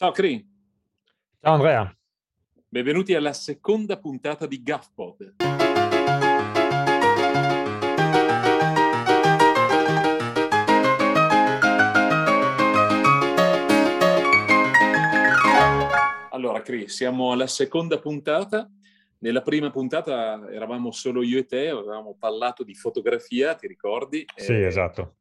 Ciao Cri. Ciao Andrea. Benvenuti alla seconda puntata di GuffPod. Allora, Cri, siamo alla seconda puntata. Nella prima puntata eravamo solo io e te, avevamo parlato di fotografia, ti ricordi? Sì, eh, esatto.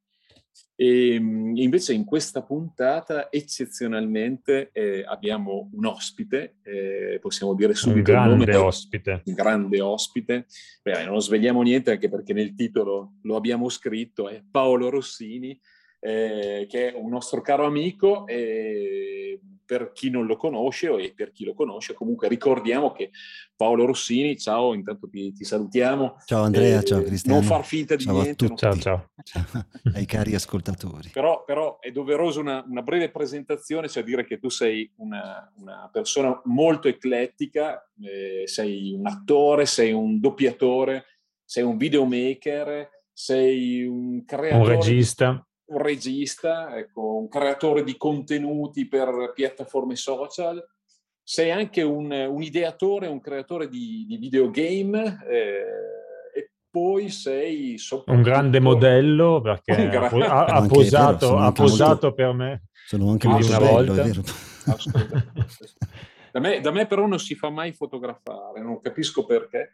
E invece in questa puntata eccezionalmente eh, abbiamo un ospite, eh, possiamo dire subito un grande il nome, ospite. Un grande ospite. Beh, non svegliamo niente anche perché nel titolo lo abbiamo scritto, è Paolo Rossini, eh, che è un nostro caro amico. E per chi non lo conosce e per chi lo conosce, comunque ricordiamo che Paolo Rossini, ciao, intanto ti, ti salutiamo. Ciao Andrea, eh, ciao Cristiano. Non far finta di ciao niente. A tutti. Ciao, ciao. Ai cari ascoltatori. Però, però è doverosa una, una, breve presentazione, cioè dire che tu sei una, una persona molto eclettica, eh, sei un attore, sei un doppiatore, sei un videomaker, sei un creatore. Un regista un regista, ecco, un creatore di contenuti per piattaforme social, sei anche un, un ideatore, un creatore di, di videogame eh, e poi sei un grande modello perché grande... ha, ha posato, ha posato molto, per me. Sono anche molto una bello, volta. Da me, da me, però non si fa mai fotografare, non capisco perché.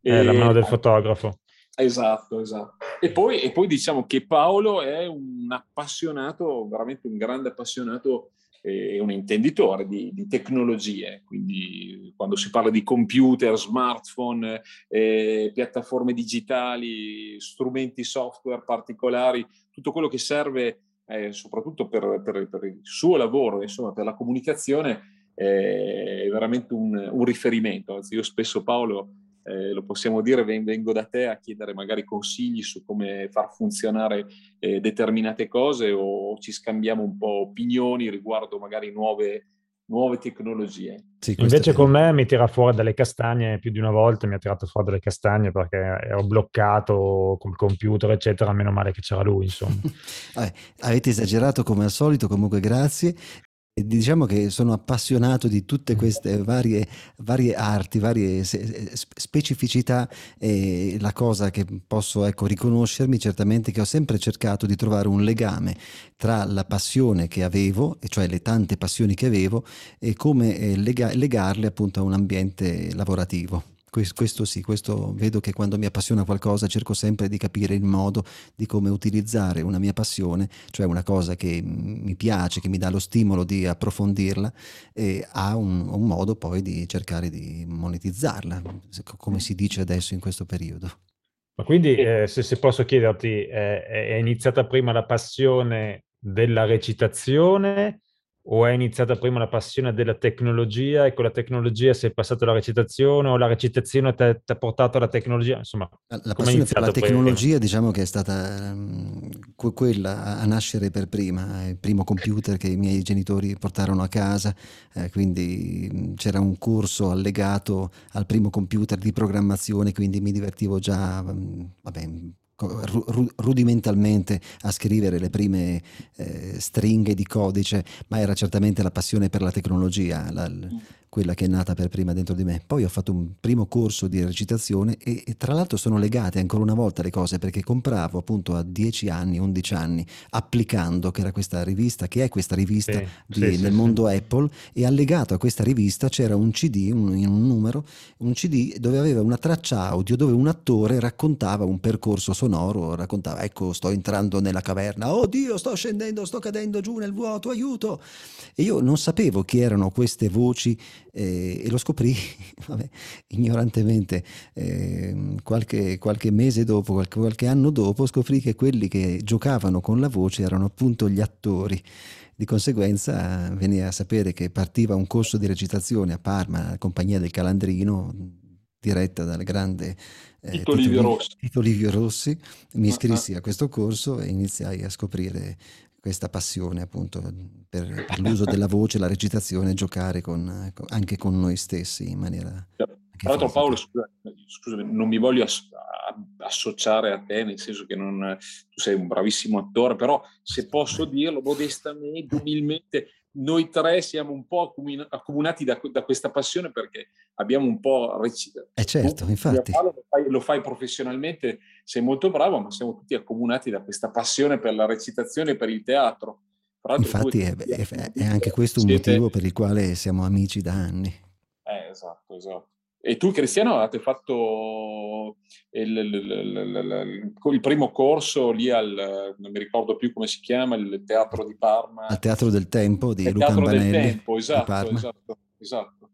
È e... la mano del fotografo. Esatto, esatto. E poi, e poi, diciamo che Paolo è un appassionato, veramente un grande appassionato e un intenditore di, di, tecnologie, quindi quando si parla di computer, smartphone, eh, piattaforme digitali, strumenti software particolari, tutto quello che serve eh, soprattutto per, per, per, il suo lavoro, insomma, per la comunicazione, eh, è veramente un, un riferimento. Anzi, io spesso Paolo eh, lo possiamo dire, vengo da te a chiedere magari consigli su come far funzionare eh, determinate cose o ci scambiamo un po' opinioni riguardo magari nuove, nuove tecnologie. Sì, Invece con me mi tira fuori dalle castagne più di una volta, mi ha tirato fuori dalle castagne perché ero bloccato col computer, eccetera, meno male che c'era lui, insomma. eh, avete esagerato come al solito, comunque grazie. Diciamo che sono appassionato di tutte queste varie, varie arti, varie specificità e la cosa che posso ecco, riconoscermi certamente è che ho sempre cercato di trovare un legame tra la passione che avevo, e cioè le tante passioni che avevo, e come eh, lega- legarle appunto a un ambiente lavorativo questo sì, questo vedo che quando mi appassiona qualcosa cerco sempre di capire il modo di come utilizzare una mia passione, cioè una cosa che mi piace, che mi dà lo stimolo di approfondirla e ha un, un modo poi di cercare di monetizzarla, come si dice adesso in questo periodo. Ma quindi, eh, se, se, posso chiederti, eh, è iniziata prima la passione della recitazione o è iniziata prima la passione della tecnologia e con la tecnologia sei passato alla recitazione o la recitazione ti ha portato alla tecnologia? Insomma, la, passione per la tecnologia prima? diciamo che è stata um, quella a nascere per prima, il primo computer che i miei genitori portarono a casa, eh, quindi c'era un corso allegato al primo computer di programmazione, quindi mi divertivo già, um, vabbè, rudimentalmente a scrivere le prime eh, stringhe di codice, ma era certamente la passione per la tecnologia, la, quella che è nata per prima dentro di me. Poi ho fatto un primo corso di recitazione e, e, tra l'altro sono legate ancora una volta le cose perché compravo appunto a 10 anni, 11 anni, applicando che era questa rivista, che è questa rivista sì, di, sì, nel sì, mondo Apple e allegato a questa rivista c'era un CD, un, un numero, un CD dove aveva una traccia audio dove un attore raccontava un percorso sonoro, raccontava ecco sto entrando nella caverna, oh Dio sto scendendo, sto cadendo giù nel vuoto, aiuto! E io non sapevo chi erano queste voci eh, e lo scoprì vabbè, ignorantemente eh, qualche, qualche, mese dopo, qualche, qualche anno dopo, scoprì che quelli che giocavano con la voce erano appunto gli attori. Di conseguenza veniva a sapere che partiva un corso di recitazione a Parma, la compagnia del Calandrino, diretta dal grande eh, Tito, Livio Rossi. Tito Livio Rossi. Mi ah, iscrissi a questo corso e iniziai a scoprire questa passione appunto per, per l'uso della voce, la recitazione, giocare con, anche con noi stessi in maniera... Tra l'altro Paolo, scusa, scusami, non mi voglio ass- associare a te, nel senso che non, tu sei un bravissimo attore, però se posso dirlo modestamente, umilmente, noi tre siamo un po' accomunati da, da questa passione perché abbiamo un po' recitato. Eh certo, tu, infatti. Lo fai, lo fai, professionalmente, sei molto bravo, ma siamo tutti accomunati da questa passione per la recitazione e per il teatro. Infatti è, è, è, anche questo un siete... motivo per il quale siamo amici da anni. Eh, esatto, esatto. E tu, Cristiano, avete fatto il, il, il, il, primo corso lì al, non mi ricordo più come si chiama, il Teatro di Parma. Al Teatro del Tempo di Luca Teatro Ambanelli. del Tempo, esatto, esatto, esatto.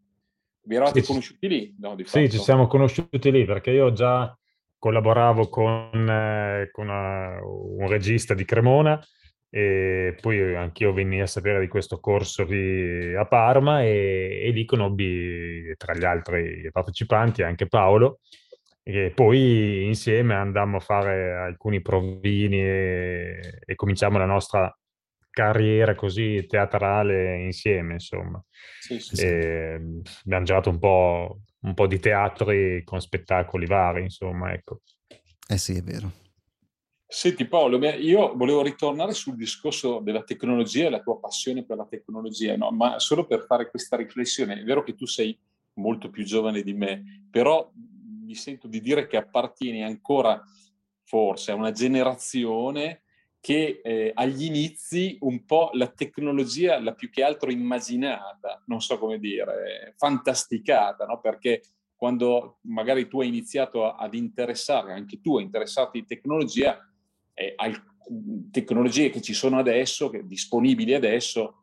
Vi eravate sì, conosciuti lì? No, sì, ci siamo conosciuti lì perché io già collaboravo con, eh, con una, un regista di Cremona e poi anch'io venni a sapere di questo corso qui a Parma e, e lì conobbi tra gli altri partecipanti anche Paolo e poi insieme andammo a fare alcuni provini e, e cominciamo la nostra carriera così teatrale insieme, insomma. Sì, sì, sì. abbiamo girato un po', un po' di teatri con spettacoli vari, insomma, ecco. Eh sì, è vero. Senti Paolo, io volevo ritornare sul discorso della tecnologia e la tua passione per la tecnologia, no? ma solo per fare questa riflessione. È vero che tu sei molto più giovane di me, però mi sento di dire che appartieni ancora forse a una generazione che eh, agli inizi un po' la tecnologia l'ha più che altro immaginata, non so come dire, fantasticata, no? perché quando magari tu hai iniziato ad interessare, anche tu hai interessato di tecnologia, eh, tecnologie che ci sono adesso, che disponibili adesso,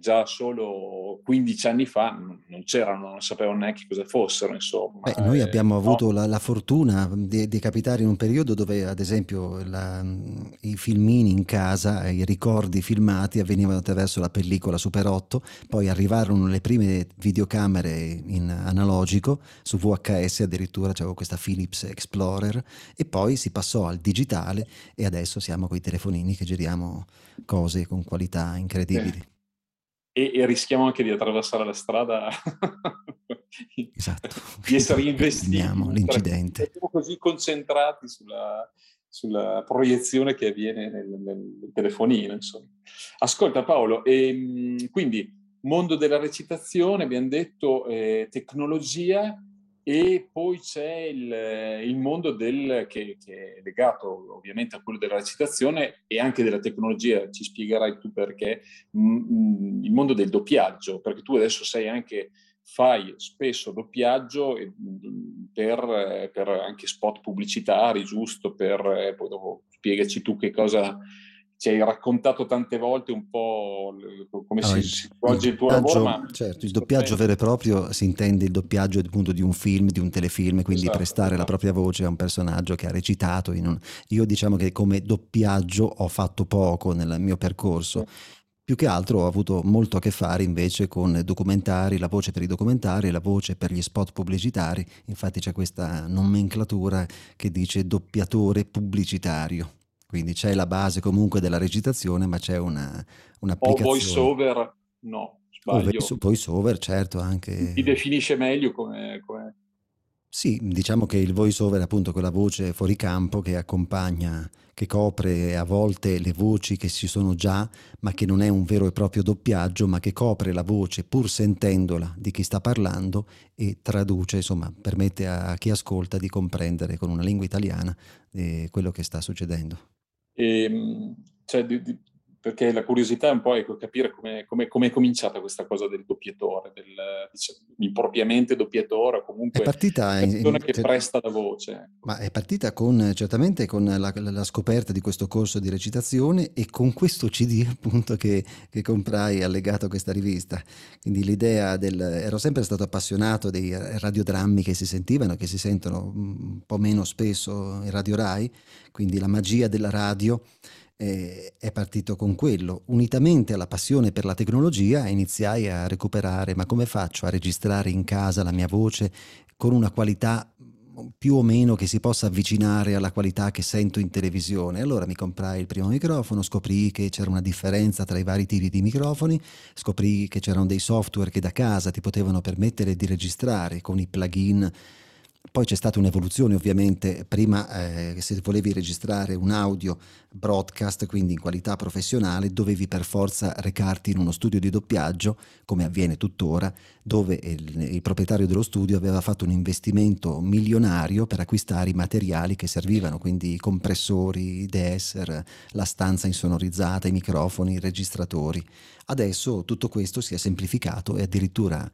già solo 15 anni fa non c'erano, non sapevano neanche cosa fossero, insomma. Beh, noi abbiamo eh, avuto no. la, la, fortuna di, di, capitare in un periodo dove, ad esempio, la, i filmini in casa, i ricordi filmati avvenivano attraverso la pellicola Super 8, poi arrivarono le prime videocamere in analogico, su VHS addirittura c'avevo questa Philips Explorer, e poi si passò al digitale e adesso siamo con i telefonini che giriamo cose con qualità incredibili. Eh e, e rischiamo anche di attraversare la strada esatto. di essere investiti. l'incidente. Siamo così concentrati sulla, sulla proiezione che avviene nel, nel telefonino. Insomma. Ascolta Paolo, e, ehm, quindi mondo della recitazione, abbiamo detto eh, tecnologia, e poi c'è il, il mondo del, che, che, è legato ovviamente a quello della recitazione e anche della tecnologia, ci spiegherai tu perché, mm, il mondo del doppiaggio, perché tu adesso sei anche, fai spesso doppiaggio per, per anche spot pubblicitari, giusto? Per, poi dopo spiegaci tu che cosa ci hai raccontato tante volte un po' come allora, si, svolge il, il tuo lavoro. Ma... Certo, il doppiaggio vero e proprio si intende il doppiaggio appunto di un film, di un telefilm, quindi esatto, prestare esatto. la propria voce a un personaggio che ha recitato. Un... Io diciamo che come doppiaggio ho fatto poco nel mio percorso. Più che altro ho avuto molto a che fare invece con documentari, la voce per i documentari, la voce per gli spot pubblicitari. Infatti c'è questa nomenclatura che dice doppiatore pubblicitario. Quindi c'è la base comunque della recitazione, ma c'è una, un'applicazione. O voice over, no, sbaglio. O voice over, certo, anche... Ti definisce meglio come, come... Sì, diciamo che il voice over è appunto quella voce fuori campo che accompagna, che copre a volte le voci che ci sono già, ma che non è un vero e proprio doppiaggio, ma che copre la voce pur sentendola di chi sta parlando e traduce, insomma, permette a chi ascolta di comprendere con una lingua italiana eh, quello che sta succedendo. E, ehm, cioè, di, di, perché la curiosità è un po' ecco, capire come è cominciata questa cosa del doppiatore, del diciamo, impropriamente doppiatore, comunque è partita in, persona che presta la voce. Ecco. Ma è partita con, certamente con la, la, scoperta di questo corso di recitazione e con questo CD appunto che, che comprai allegato a questa rivista. Quindi l'idea del... ero sempre stato appassionato dei radiodrammi che si sentivano, che si sentono un po' meno spesso in Radio Rai, quindi la magia della radio eh, è partito con quello. Unitamente alla passione per la tecnologia iniziai a recuperare, ma come faccio a registrare in casa la mia voce con una qualità più o meno che si possa avvicinare alla qualità che sento in televisione. Allora mi comprai il primo microfono, scoprì che c'era una differenza tra i vari tipi di microfoni, scoprì che c'erano dei software che da casa ti potevano permettere di registrare con i plugin Poi c'è stata un'evoluzione ovviamente, prima eh, se volevi registrare un audio broadcast, quindi in qualità professionale, dovevi per forza recarti in uno studio di doppiaggio, come avviene tuttora, dove il, il proprietario dello studio aveva fatto un investimento milionario per acquistare i materiali che servivano, quindi i compressori, i DSR, la stanza insonorizzata, i microfoni, i registratori. Adesso tutto questo si è semplificato e addirittura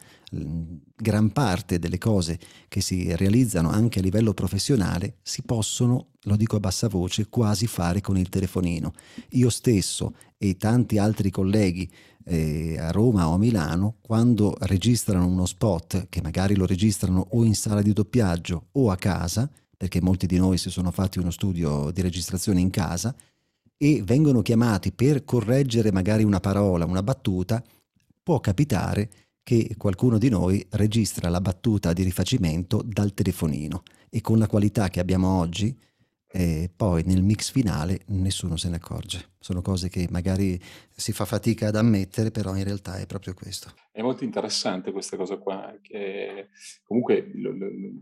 gran parte delle cose che si realizzano anche a livello professionale si possono, lo dico a bassa voce, quasi fare con il telefonino. Io stesso e tanti altri colleghi eh, a Roma o a Milano, quando registrano uno spot, che magari lo registrano o in sala di doppiaggio o a casa, perché molti di noi si sono fatti uno studio di registrazione in casa, e vengono chiamati per correggere magari una parola, una battuta, può capitare che qualcuno di noi registra la battuta di rifacimento dal telefonino. E con la qualità che abbiamo oggi, eh, poi nel mix finale nessuno se ne accorge. Sono cose che magari si fa fatica ad ammettere, però in realtà è proprio questo. È molto interessante questa cosa qua, che comunque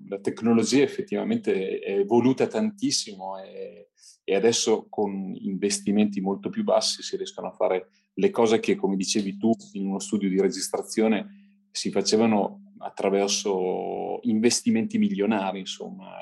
la tecnologia effettivamente è evoluta tantissimo e, e adesso con investimenti molto più bassi si riescono a fare le cose che, come dicevi tu, in uno studio di registrazione si facevano attraverso investimenti milionari, insomma.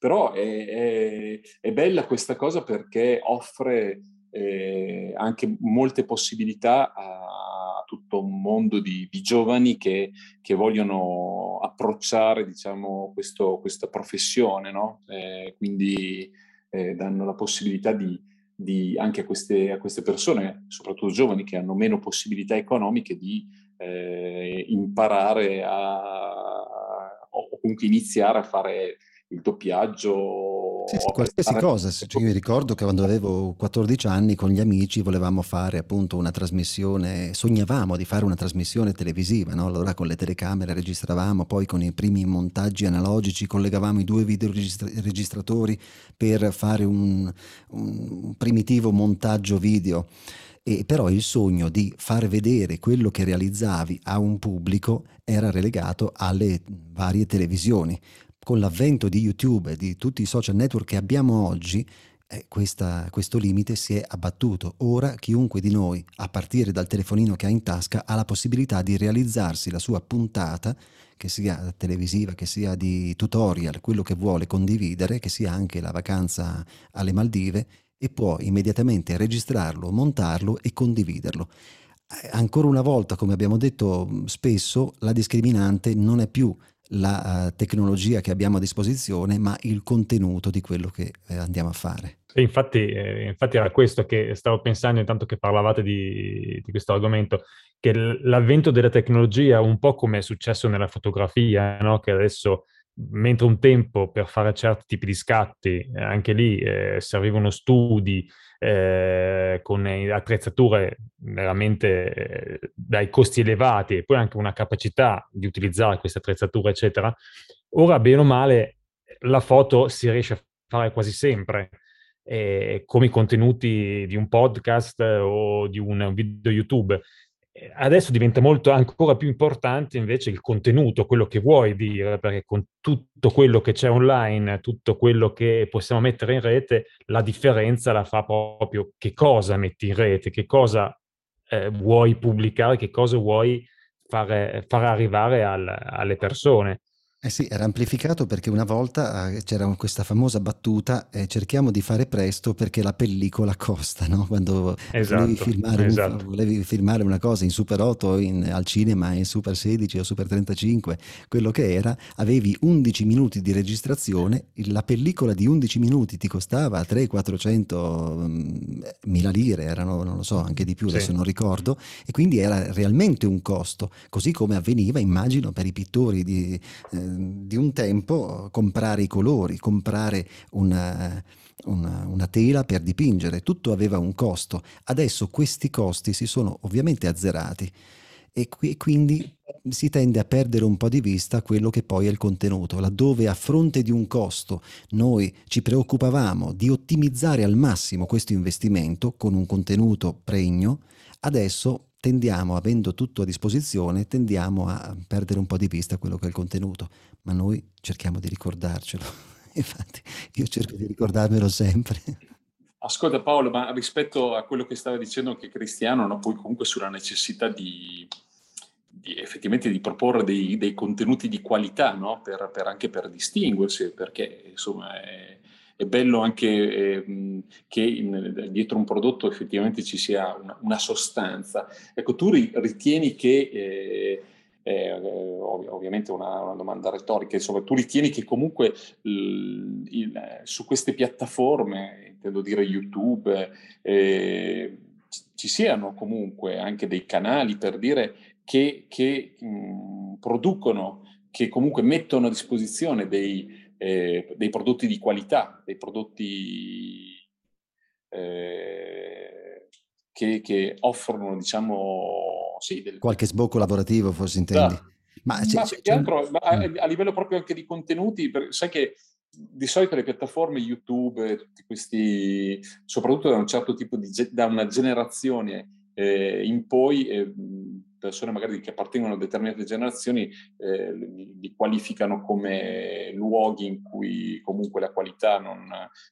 Però è, è, è bella questa cosa perché offre eh, anche molte possibilità a, tutto un mondo di, di giovani che, che, vogliono approcciare diciamo, questo, questa professione, no? eh, quindi eh, danno la possibilità di, di, anche a queste, a queste, persone, soprattutto giovani che hanno meno possibilità economiche, di eh, imparare a, o comunque iniziare a fare il doppiaggio. Sì, sì, qualsiasi cosa. Cioè, io mi ricordo che quando avevo 14 anni con gli amici volevamo fare appunto una trasmissione, sognavamo di fare una trasmissione televisiva, no? allora con le telecamere registravamo, poi con i primi montaggi analogici collegavamo i due videoregistratori per fare un, un primitivo montaggio video. E però il sogno di far vedere quello che realizzavi a un pubblico era relegato alle varie televisioni con l'avvento di YouTube e di tutti i social network che abbiamo oggi, eh, questa, questo limite si è abbattuto. Ora chiunque di noi, a partire dal telefonino che ha in tasca, ha la possibilità di realizzarsi la sua puntata, che sia televisiva, che sia di tutorial, quello che vuole condividere, che sia anche la vacanza alle Maldive, e può immediatamente registrarlo, montarlo e condividerlo. Eh, ancora una volta, come abbiamo detto spesso, la discriminante non è più la uh, tecnologia che abbiamo a disposizione, ma il contenuto di quello che eh, andiamo a fare. E infatti, eh, infatti era questo che stavo pensando intanto che parlavate di, di questo argomento, che l'avvento della tecnologia, un po' come è successo nella fotografia, no? che adesso mentre un tempo per fare certi tipi di scatti, eh, anche lì eh, servivano studi, eh, con attrezzature veramente eh, dai costi elevati e poi anche una capacità di utilizzare queste attrezzature, eccetera, ora bene o male la foto si riesce a fare quasi sempre. Eh, come i contenuti di un podcast o di un video YouTube adesso diventa molto ancora più importante invece il contenuto, quello che vuoi dire, perché con tutto quello che c'è online, tutto quello che possiamo mettere in rete, la differenza la fa proprio che cosa metti in rete, che cosa eh, vuoi pubblicare, che cosa vuoi far arrivare al, alle persone. Eh sì, era amplificato perché una volta eh, c'era questa famosa battuta, eh, cerchiamo di fare presto perché la pellicola costa, no? Quando esatto, volevi, filmare esatto. un, volevi, filmare una cosa in Super 8 in, al cinema, in Super 16 o Super 35, quello che era, avevi 11 minuti di registrazione, la pellicola di 11 minuti ti costava 300-400 mm, mila lire, erano, non lo so, anche di più, sì. adesso non ricordo, e quindi era realmente un costo, così come avveniva, immagino, per i pittori di... Di un tempo comprare i colori, comprare una, una, una, tela per dipingere, tutto aveva un costo. Adesso questi costi si sono ovviamente azzerati e qui, quindi si tende a perdere un po' di vista quello che poi è il contenuto, laddove a fronte di un costo noi ci preoccupavamo di ottimizzare al massimo questo investimento con un contenuto pregno, adesso tendiamo, avendo tutto a disposizione, tendiamo a perdere un po' di vista quello che è il contenuto, ma noi cerchiamo di ricordarcelo. Infatti io cerco di ricordarmelo sempre. Ascolta Paolo, ma rispetto a quello che stava dicendo anche Cristiano, no, poi comunque sulla necessità di, di effettivamente di proporre dei, dei contenuti di qualità, no? per, per anche per distinguersi, perché insomma è, è bello anche eh, che in, dietro un prodotto effettivamente ci sia una, una sostanza. Ecco, tu ritieni che, eh, eh, ov- ovviamente una, una, domanda retorica, insomma, tu ritieni che comunque il, il, su queste piattaforme, intendo dire YouTube, eh, ci siano comunque anche dei canali per dire che, che mh, producono, che comunque mettono a disposizione dei, eh, dei prodotti di qualità, dei prodotti eh, che, che, offrono, diciamo, sì, del... qualche sbocco lavorativo, forse intendi. Da. Ma, c'è, ma, c'è, c'è... Altro, ma a, mm. a, livello proprio anche di contenuti, per, sai che di solito le piattaforme YouTube, tutti questi, soprattutto da un certo tipo di, da una generazione eh, in poi, eh, persone magari che appartengono a determinate generazioni eh, li, li, qualificano come luoghi in cui comunque la qualità non,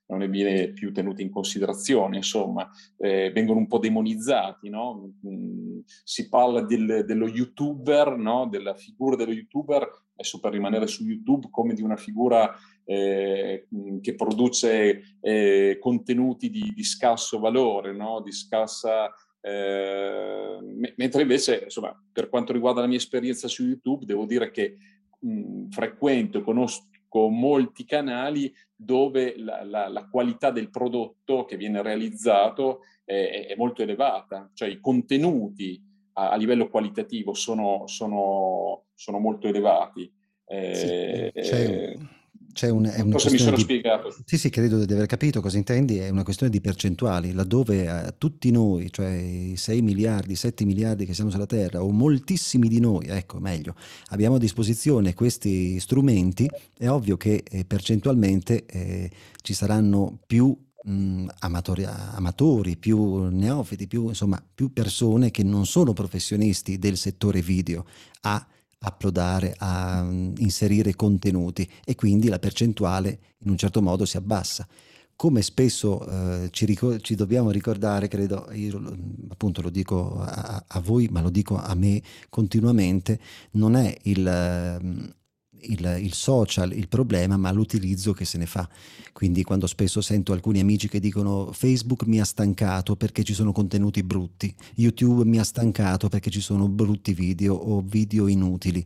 non ne viene più tenuta in considerazione, insomma, eh, vengono un po' demonizzati, no? mm, si parla del, dello youtuber, no? della figura dello youtuber, adesso per rimanere su YouTube, come di una figura eh, che produce eh, contenuti di, di, scarso valore, no? di scarsa eh, mentre invece, insomma, per quanto riguarda la mia esperienza su YouTube, devo dire che mh, frequento, conosco molti canali dove la, la, la, qualità del prodotto che viene realizzato è, è molto elevata, cioè i contenuti a, a livello qualitativo sono, sono, sono molto elevati. Eh, sì, c'è, un, è una Forse mi sono di, spiegato. Sì, sì, credo di aver capito cosa intendi, è una questione di percentuali, laddove eh, tutti noi, cioè i 6 miliardi, 7 miliardi che siamo sulla Terra, o moltissimi di noi, ecco meglio, abbiamo a disposizione questi strumenti, è ovvio che eh, percentualmente eh, ci saranno più Amatori, amatori, più neofiti, più, insomma, più persone che non sono professionisti del settore video a uploadare, a inserire contenuti e quindi la percentuale in un certo modo si abbassa. Come spesso eh, ci, ricor- ci, dobbiamo ricordare, credo, io appunto lo dico a, a, voi, ma lo dico a me continuamente, non è il, il, il, social il problema, ma l'utilizzo che se ne fa. Quindi quando spesso sento alcuni amici che dicono Facebook mi ha stancato perché ci sono contenuti brutti, YouTube mi ha stancato perché ci sono brutti video o video inutili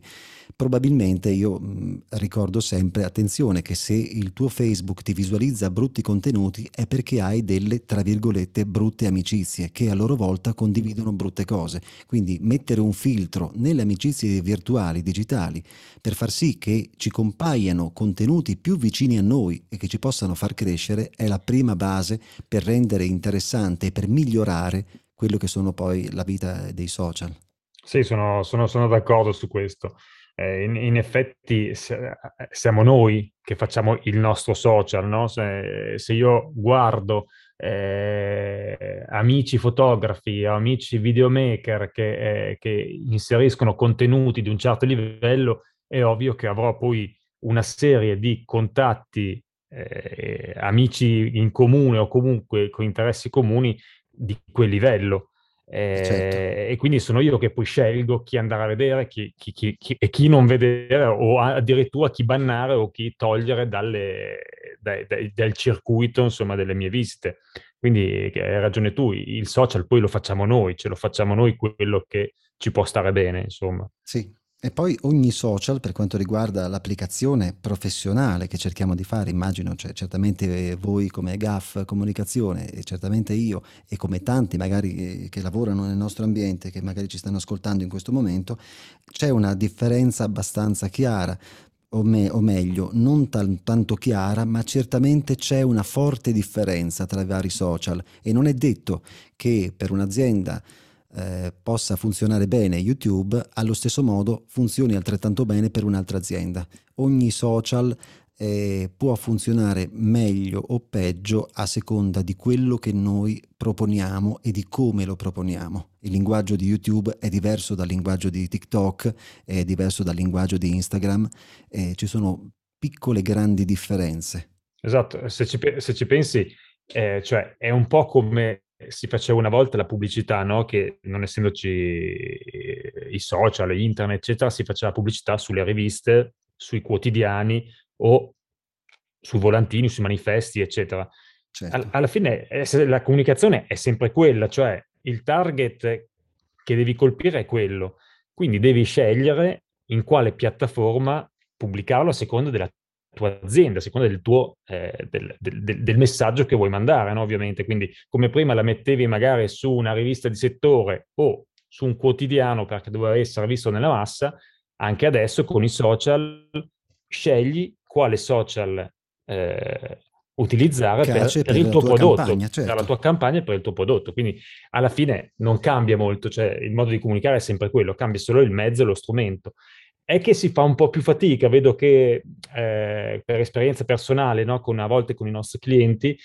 probabilmente io mh, ricordo sempre, attenzione, che se il tuo Facebook ti visualizza brutti contenuti è perché hai delle, tra virgolette, brutte amicizie che a loro volta condividono brutte cose. Quindi mettere un filtro nelle amicizie virtuali, digitali, per far sì che ci compaiano contenuti più vicini a noi e che ci possano far crescere è la prima base per rendere interessante e per migliorare quello che sono poi la vita dei social. Sì, sono, sono, sono d'accordo su questo eh, in, in, effetti se, siamo noi che facciamo il nostro social, no? se, se io guardo eh, amici fotografi o amici videomaker che, eh, che, inseriscono contenuti di un certo livello, è ovvio che avrò poi una serie di contatti, eh, amici in comune o comunque con interessi comuni di quel livello. Eh, certo. E quindi sono io che poi scelgo chi andare a vedere chi, chi, chi, e chi non vedere o addirittura chi bannare o chi togliere dalle, dai, dai, dal circuito insomma, delle mie visite. Quindi hai ragione tu, il social poi lo facciamo noi, ce lo facciamo noi quello che ci può stare bene, insomma. Sì, e poi ogni social, per quanto riguarda l'applicazione professionale che cerchiamo di fare, immagino cioè, certamente voi come GAF Comunicazione e certamente io e come tanti magari che lavorano nel nostro ambiente, che magari ci stanno ascoltando in questo momento, c'è una differenza abbastanza chiara. O, me, o meglio, non t- tanto chiara, ma certamente c'è una forte differenza tra i vari social e non è detto che per un'azienda eh, possa funzionare bene YouTube, allo stesso modo funzioni altrettanto bene per un'altra azienda. Ogni social eh, può funzionare meglio o peggio a seconda di quello che noi proponiamo e di come lo proponiamo. Il linguaggio di YouTube è diverso dal linguaggio di TikTok, è diverso dal linguaggio di Instagram, eh, ci sono piccole grandi differenze. Esatto, se ci, se ci pensi, eh, cioè è un po' come si faceva una volta la pubblicità, no? che non essendoci i social, internet, eccetera, si faceva pubblicità sulle riviste, sui quotidiani o sui volantini, sui manifesti, eccetera. Certo. alla fine la comunicazione è sempre quella, cioè il target che devi colpire è quello. Quindi devi scegliere in quale piattaforma pubblicarlo a seconda della tua azienda, a seconda del tuo eh, del, del, del, messaggio che vuoi mandare, no? ovviamente. Quindi, come prima la mettevi magari su una rivista di settore o su un quotidiano perché doveva essere visto nella massa, anche adesso con i social scegli quale social eh, utilizzare per, per, per, il tuo prodotto, campagna, certo. per la tua campagna e per il tuo prodotto. Quindi alla fine non cambia molto, cioè il modo di comunicare è sempre quello, cambia solo il mezzo e lo strumento. È che si fa un po' più fatica, vedo che eh, per esperienza personale, no, con, a volte con i nostri clienti,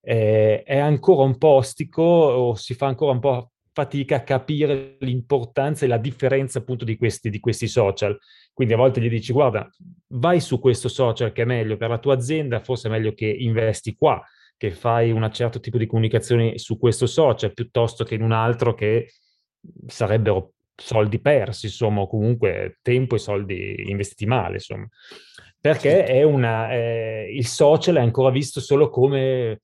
eh, è ancora un po' ostico o si fa ancora un po' fatica a capire l'importanza e la differenza appunto di questi, di questi social. Quindi a volte gli dici, guarda, vai su questo social che è meglio per la tua azienda, forse è meglio che investi qua, che fai un certo tipo di comunicazione su questo social, piuttosto che in un altro che sarebbero soldi persi, insomma, o comunque tempo e soldi investiti male, insomma. Perché è una, eh, il social è ancora visto solo come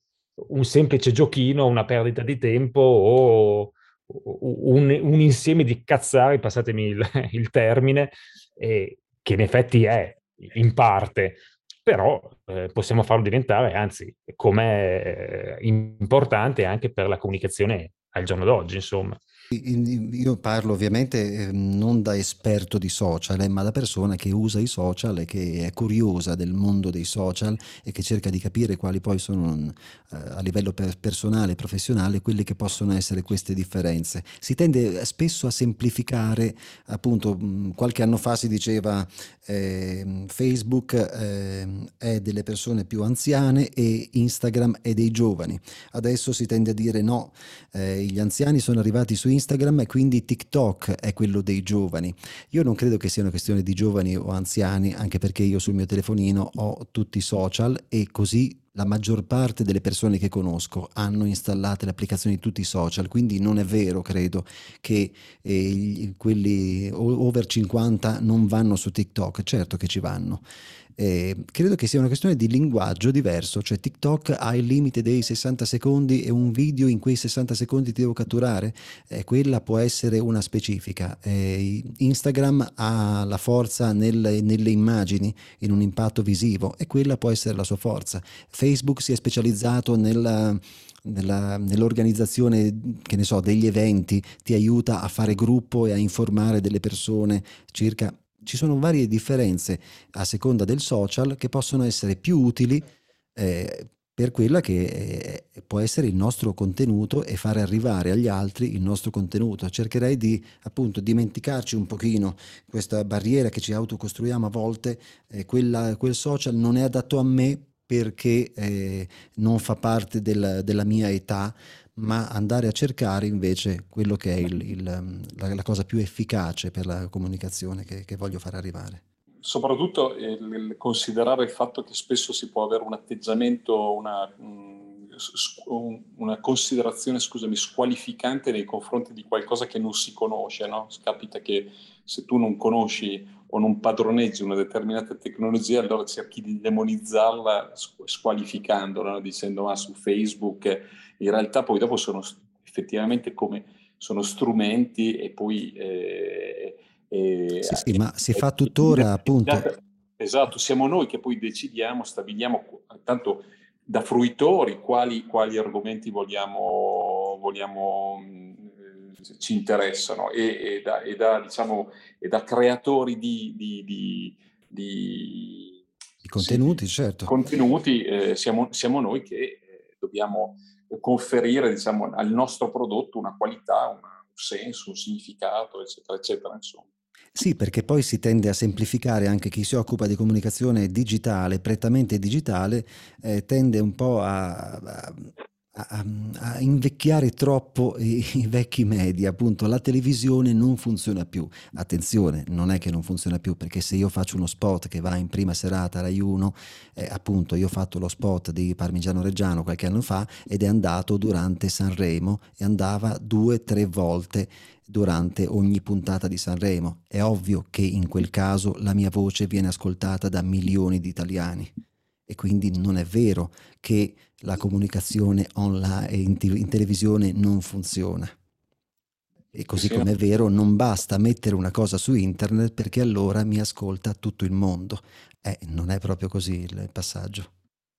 un semplice giochino, una perdita di tempo o un, un insieme di cazzari, passatemi il, il termine, eh, che in effetti è in parte, però eh, possiamo farlo diventare, anzi, come eh, importante anche per la comunicazione al giorno d'oggi, insomma. Io parlo ovviamente ehm, non da esperto di social, eh, ma da persona che usa i social e che è curiosa del mondo dei social e che cerca di capire quali poi sono eh, a livello personale e professionale quelle che possono essere queste differenze. Si tende spesso a semplificare, appunto, qualche anno fa si diceva eh, Facebook eh, è delle persone più anziane e Instagram è dei giovani. Adesso si tende a dire no, eh, gli anziani sono arrivati su Instagram Instagram e quindi TikTok è quello dei giovani. Io non credo che sia una questione di giovani o anziani, anche perché io sul mio telefonino ho tutti i social e così la maggior parte delle persone che conosco hanno installate le applicazioni di tutti i social, quindi non è vero, credo, che eh, quelli over 50 non vanno su TikTok, certo che ci vanno. Eh, credo che sia una questione di linguaggio diverso, cioè TikTok ha il limite dei 60 secondi e un video in quei 60 secondi ti devo catturare, eh, quella può essere una specifica. Eh, Instagram ha la forza nel, nelle immagini, in un impatto visivo e quella può essere la sua forza. Facebook si è specializzato nella... Nella, nell'organizzazione so, degli eventi ti aiuta a fare gruppo e a informare delle persone circa ci sono varie differenze a seconda del social che possono essere più utili eh, per quella che eh, può essere il nostro contenuto e fare arrivare agli altri il nostro contenuto. Cercherei di appunto dimenticarci un pochino questa barriera che ci autocostruiamo a volte, eh, quella, quel social non è adatto a me perché eh, non fa parte del, della mia età, ma andare a cercare invece quello che è il, il, la, la, cosa più efficace per la comunicazione che, che voglio far arrivare. Soprattutto il, considerare il fatto che spesso si può avere un atteggiamento, una, una considerazione, scusami, squalificante nei confronti di qualcosa che non si conosce, no? Capita che se tu non conosci o non padroneggi una determinata tecnologia, allora cerchi di demonizzarla squalificandola, no? dicendo ma su Facebook in realtà poi dopo sono effettivamente come sono strumenti e poi... Eh, eh, sì, sì, ma si fa tuttora appunto... Esatto, siamo noi che poi decidiamo, stabiliamo, tanto da fruitori, quali, quali argomenti vogliamo, vogliamo ci interessano e, e, da, e, da, diciamo, e da creatori di, di, di, di contenuti, sì, certo. contenuti eh, siamo, siamo, noi che eh, dobbiamo conferire diciamo, al nostro prodotto una qualità, un senso, un significato, eccetera, eccetera. Insomma. Sì, perché poi si tende a semplificare anche chi si occupa di comunicazione digitale, prettamente digitale, eh, tende un po' a, a, a, a invecchiare troppo i, i, vecchi media, appunto la televisione non funziona più. Attenzione, non è che non funziona più, perché se io faccio uno spot che va in prima serata Rai 1, eh, appunto io ho fatto lo spot di Parmigiano Reggiano qualche anno fa ed è andato durante Sanremo e andava due tre volte durante ogni puntata di Sanremo. È ovvio che in quel caso la mia voce viene ascoltata da milioni di italiani e quindi non è vero che la comunicazione online in, in televisione non funziona. E così sì. come è vero, non basta mettere una cosa su internet perché allora mi ascolta tutto il mondo. Eh, non è proprio così il passaggio.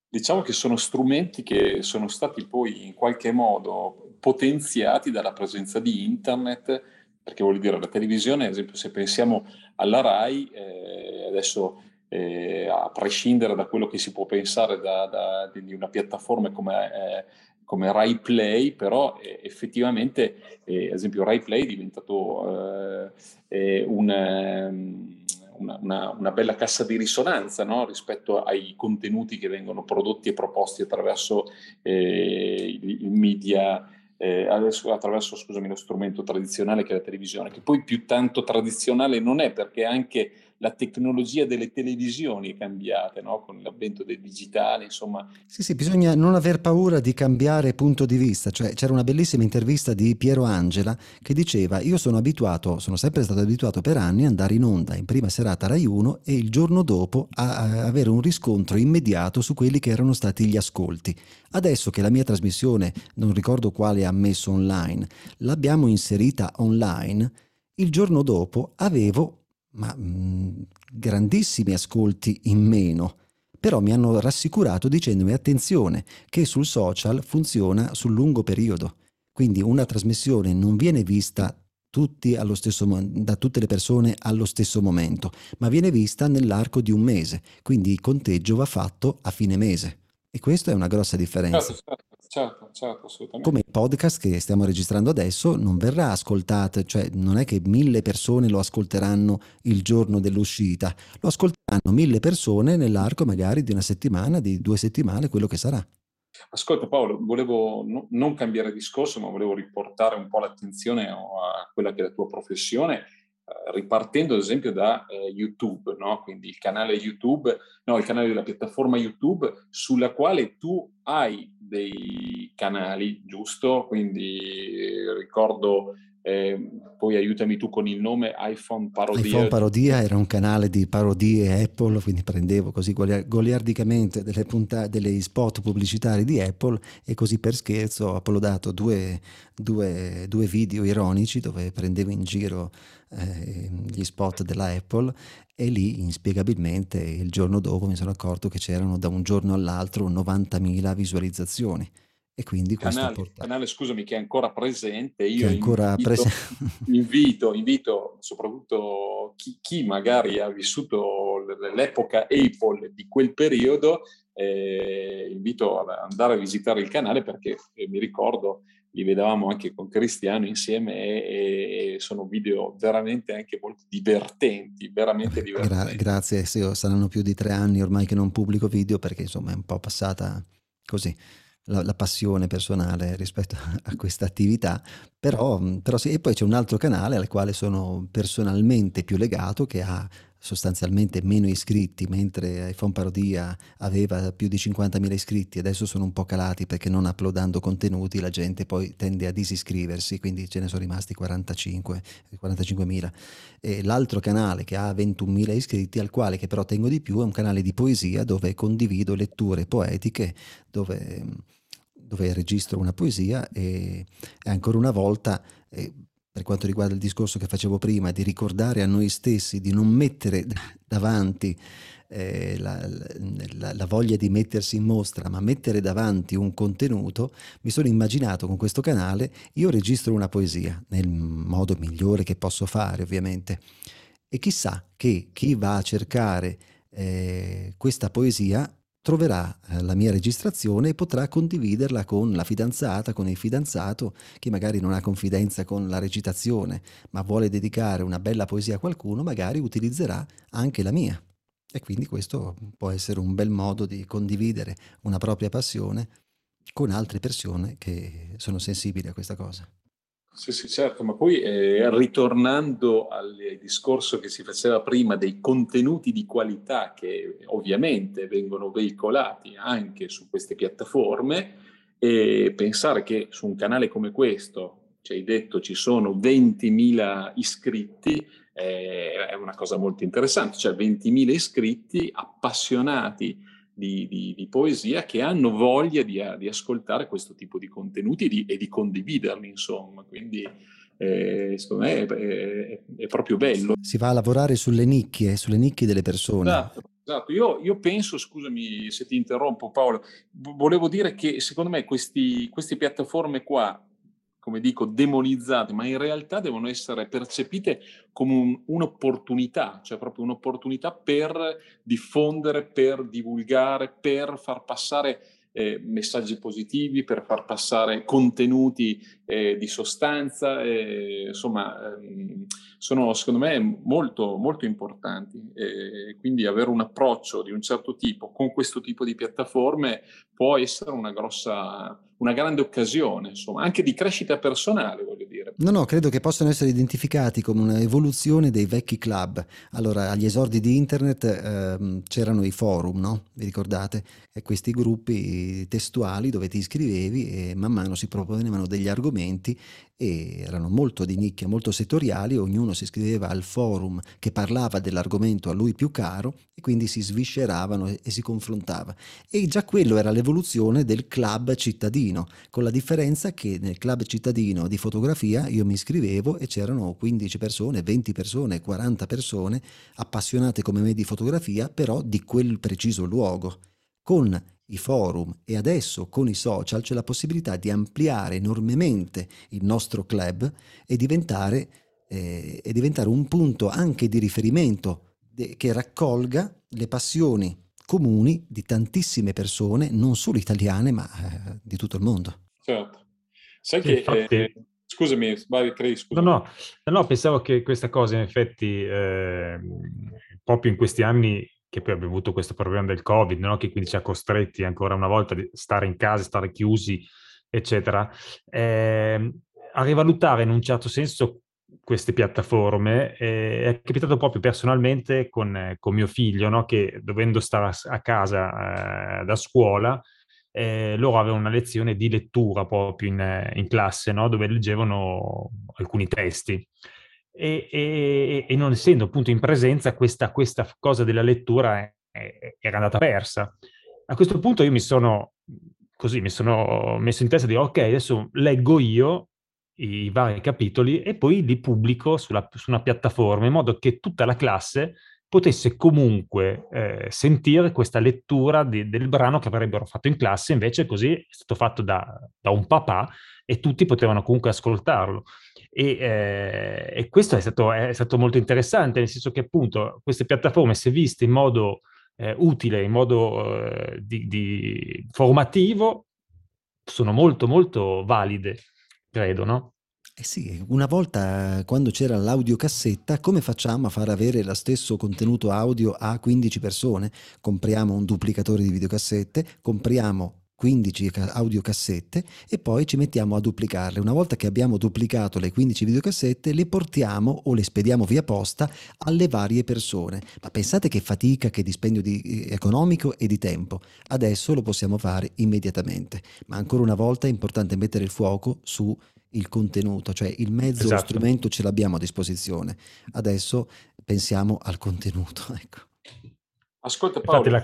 Diciamo che sono strumenti che sono stati poi in qualche modo potenziati dalla presenza di internet, perché vuol dire la televisione, ad esempio se pensiamo alla RAI, eh, adesso eh, a prescindere da quello che si può pensare da, da, di una piattaforma come, eh, come Rai Play, però eh, effettivamente, eh, ad esempio, Rai Play è diventato eh, eh, un, ehm, una, una, bella cassa di risonanza no? rispetto ai contenuti che vengono prodotti e proposti attraverso il, il media. Eh, attraverso scusami, lo strumento tradizionale che è la televisione, che poi più tanto tradizionale non è perché anche la tecnologia delle televisioni è cambiata no? con l'avvento del digitale, insomma. Sì, sì, bisogna non aver paura di cambiare punto di vista. Cioè, c'era una bellissima intervista di Piero Angela che diceva io sono abituato, sono sempre stato abituato per anni ad andare in onda in prima serata Rai 1 e il giorno dopo a, avere un riscontro immediato su quelli che erano stati gli ascolti. Adesso che la mia trasmissione, non ricordo quale ha messo online, l'abbiamo inserita online, il giorno dopo avevo ma mh, mm, grandissimi ascolti in meno. Però mi hanno rassicurato dicendomi attenzione che sul social funziona sul lungo periodo. Quindi una trasmissione non viene vista stesso, da tutte le persone allo stesso momento, ma viene vista nell'arco di un mese. Quindi il conteggio va fatto a fine mese. E questa è una grossa differenza. Certo, certo certo, certo, assolutamente. Come il podcast che stiamo registrando adesso non verrà ascoltato, cioè non è che mille persone lo ascolteranno il giorno dell'uscita, lo ascolteranno mille persone nell'arco magari di una settimana, di due settimane, quello che sarà. Ascolta Paolo, volevo no, non cambiare discorso, ma volevo riportare un po' l'attenzione a quella che è la tua professione ripartendo ad esempio da eh, YouTube, no? quindi il canale YouTube, no, il canale della piattaforma YouTube sulla quale tu hai dei canali, giusto? Quindi eh, ricordo eh, poi aiutami tu con il nome iPhone Parodia. iPhone Parodia era un canale di parodie Apple, quindi prendevo così goliardicamente delle, punta- delle spot pubblicitari di Apple e così per scherzo ho uploadato due, due, due video ironici dove prendevo in giro eh, gli spot della Apple e lì inspiegabilmente il giorno dopo mi sono accorto che c'erano da un giorno all'altro 90.000 visualizzazioni e quindi questo canale, porta... canale, scusami, che è ancora presente. Io ancora invito, prese... invito, invito, soprattutto chi, chi, magari ha vissuto l'epoca Apple di quel periodo, eh, invito ad andare a visitare il canale perché eh, mi ricordo li vedevamo anche con Cristiano insieme e, e, sono video veramente anche molto divertenti, veramente divertenti. Gra- grazie, sì, saranno più di tre anni ormai che non pubblico video perché insomma è un po' passata così la, la, passione personale rispetto a questa attività, però, però sì, e poi c'è un altro canale al quale sono personalmente più legato che ha sostanzialmente meno iscritti, mentre iPhone Parodia aveva più di 50.000 iscritti, adesso sono un po' calati perché non uploadando contenuti la gente poi tende a disiscriversi, quindi ce ne sono rimasti 45, 45.000. E l'altro canale che ha 21.000 iscritti, al quale che però tengo di più, è un canale di poesia dove condivido letture poetiche, dove, dove registro una poesia e, e ancora una volta... Eh, per quanto riguarda il discorso che facevo prima, di ricordare a noi stessi di non mettere davanti eh, la, la, la, voglia di mettersi in mostra, ma mettere davanti un contenuto, mi sono immaginato con questo canale, io registro una poesia, nel modo migliore che posso fare ovviamente, e chissà che chi va a cercare eh, questa poesia troverà eh, la mia registrazione e potrà condividerla con la fidanzata, con il fidanzato che magari non ha confidenza con la recitazione, ma vuole dedicare una bella poesia a qualcuno, magari utilizzerà anche la mia. E quindi questo può essere un bel modo di condividere una propria passione con altre persone che sono sensibili a questa cosa. Sì, sì, certo, ma poi eh, ritornando al discorso che si faceva prima dei contenuti di qualità che ovviamente vengono veicolati anche su queste piattaforme, e pensare che su un canale come questo, ci hai detto, ci sono 20.000 iscritti, eh, è una cosa molto interessante, cioè 20.000 iscritti appassionati di, di, di, poesia che hanno voglia di, di, ascoltare questo tipo di contenuti di, e di condividerli, insomma. Quindi eh, secondo me è, è, è, proprio bello. Si va a lavorare sulle nicchie, sulle nicchie delle persone. Esatto. Esatto, io, io, penso, scusami se ti interrompo Paolo, volevo dire che secondo me questi, queste piattaforme qua come dico, demonizzate, ma in realtà devono essere percepite come un, un'opportunità, cioè proprio un'opportunità per diffondere, per divulgare, per far passare eh, messaggi positivi, per far passare contenuti eh, di sostanza, eh, insomma, ehm, sono secondo me molto, molto importanti. quindi avere un approccio di un certo tipo con questo tipo di piattaforme può essere una grossa una grande occasione, insomma, anche di crescita personale, voglio dire. No, no, credo che possano essere identificati come un'evoluzione dei vecchi club. Allora, agli esordi di internet ehm, c'erano i forum, no? Vi ricordate? E questi gruppi testuali dove ti iscrivevi e man mano si proponevano degli argomenti e erano molto di nicchia, molto settoriali, ognuno si iscriveva al forum che parlava dell'argomento a lui più caro e quindi si svisceravano e, e si confrontava. E già quello era l'evoluzione del club cittadino, con la differenza che nel club cittadino di fotografia io mi iscrivevo e c'erano 15 persone, 20 persone, 40 persone appassionate come me di fotografia, però di quel preciso luogo. Con i forum e adesso con i social c'è la possibilità di ampliare enormemente il nostro club e diventare, eh, e diventare un punto anche di riferimento de- che raccolga le passioni comuni di tantissime persone, non solo italiane, ma eh, di tutto il mondo. Certo. Sai sì, che... Infatti... Eh, scusami, vai, Craig, scusami. No, no, no, pensavo che questa cosa in effetti eh, proprio in questi anni che poi abbiamo avuto questo problema del Covid, no? che quindi ci ha costretti ancora una volta a stare in casa, stare chiusi, eccetera, eh, a rivalutare in un certo senso queste piattaforme. Eh, è capitato proprio personalmente con, con mio figlio, no? che dovendo stare a, casa eh, da scuola, eh, loro avevano una lezione di lettura proprio in, in classe, no? dove leggevano alcuni testi e, e, e, non essendo appunto in presenza questa, questa cosa della lettura è, era andata persa. A questo punto io mi sono così, mi sono messo in testa di ok, adesso leggo io i vari capitoli e poi li pubblico sulla, su una piattaforma in modo che tutta la classe potesse comunque eh, sentire questa lettura di, del brano che avrebbero fatto in classe, invece così è stato fatto da, da un papà e tutti potevano comunque ascoltarlo. E, eh, e questo è stato, è stato, molto interessante, nel senso che appunto queste piattaforme, se viste in modo eh, utile, in modo eh, di, di formativo, sono molto molto valide, credo, no? Eh sì, una volta quando c'era l'audiocassetta, come facciamo a far avere lo stesso contenuto audio a 15 persone? Compriamo un duplicatore di videocassette, compriamo 15 audiocassette e poi ci mettiamo a duplicarle. Una volta che abbiamo duplicato le 15 videocassette, le portiamo o le spediamo via posta alle varie persone. Ma pensate che fatica, che dispendio di, eh, economico e di tempo. Adesso lo possiamo fare immediatamente. Ma ancora una volta è importante mettere il fuoco su il contenuto, cioè il mezzo, esatto. lo strumento ce l'abbiamo a disposizione. Adesso pensiamo al contenuto. Ecco. Ascolta Paolo, la...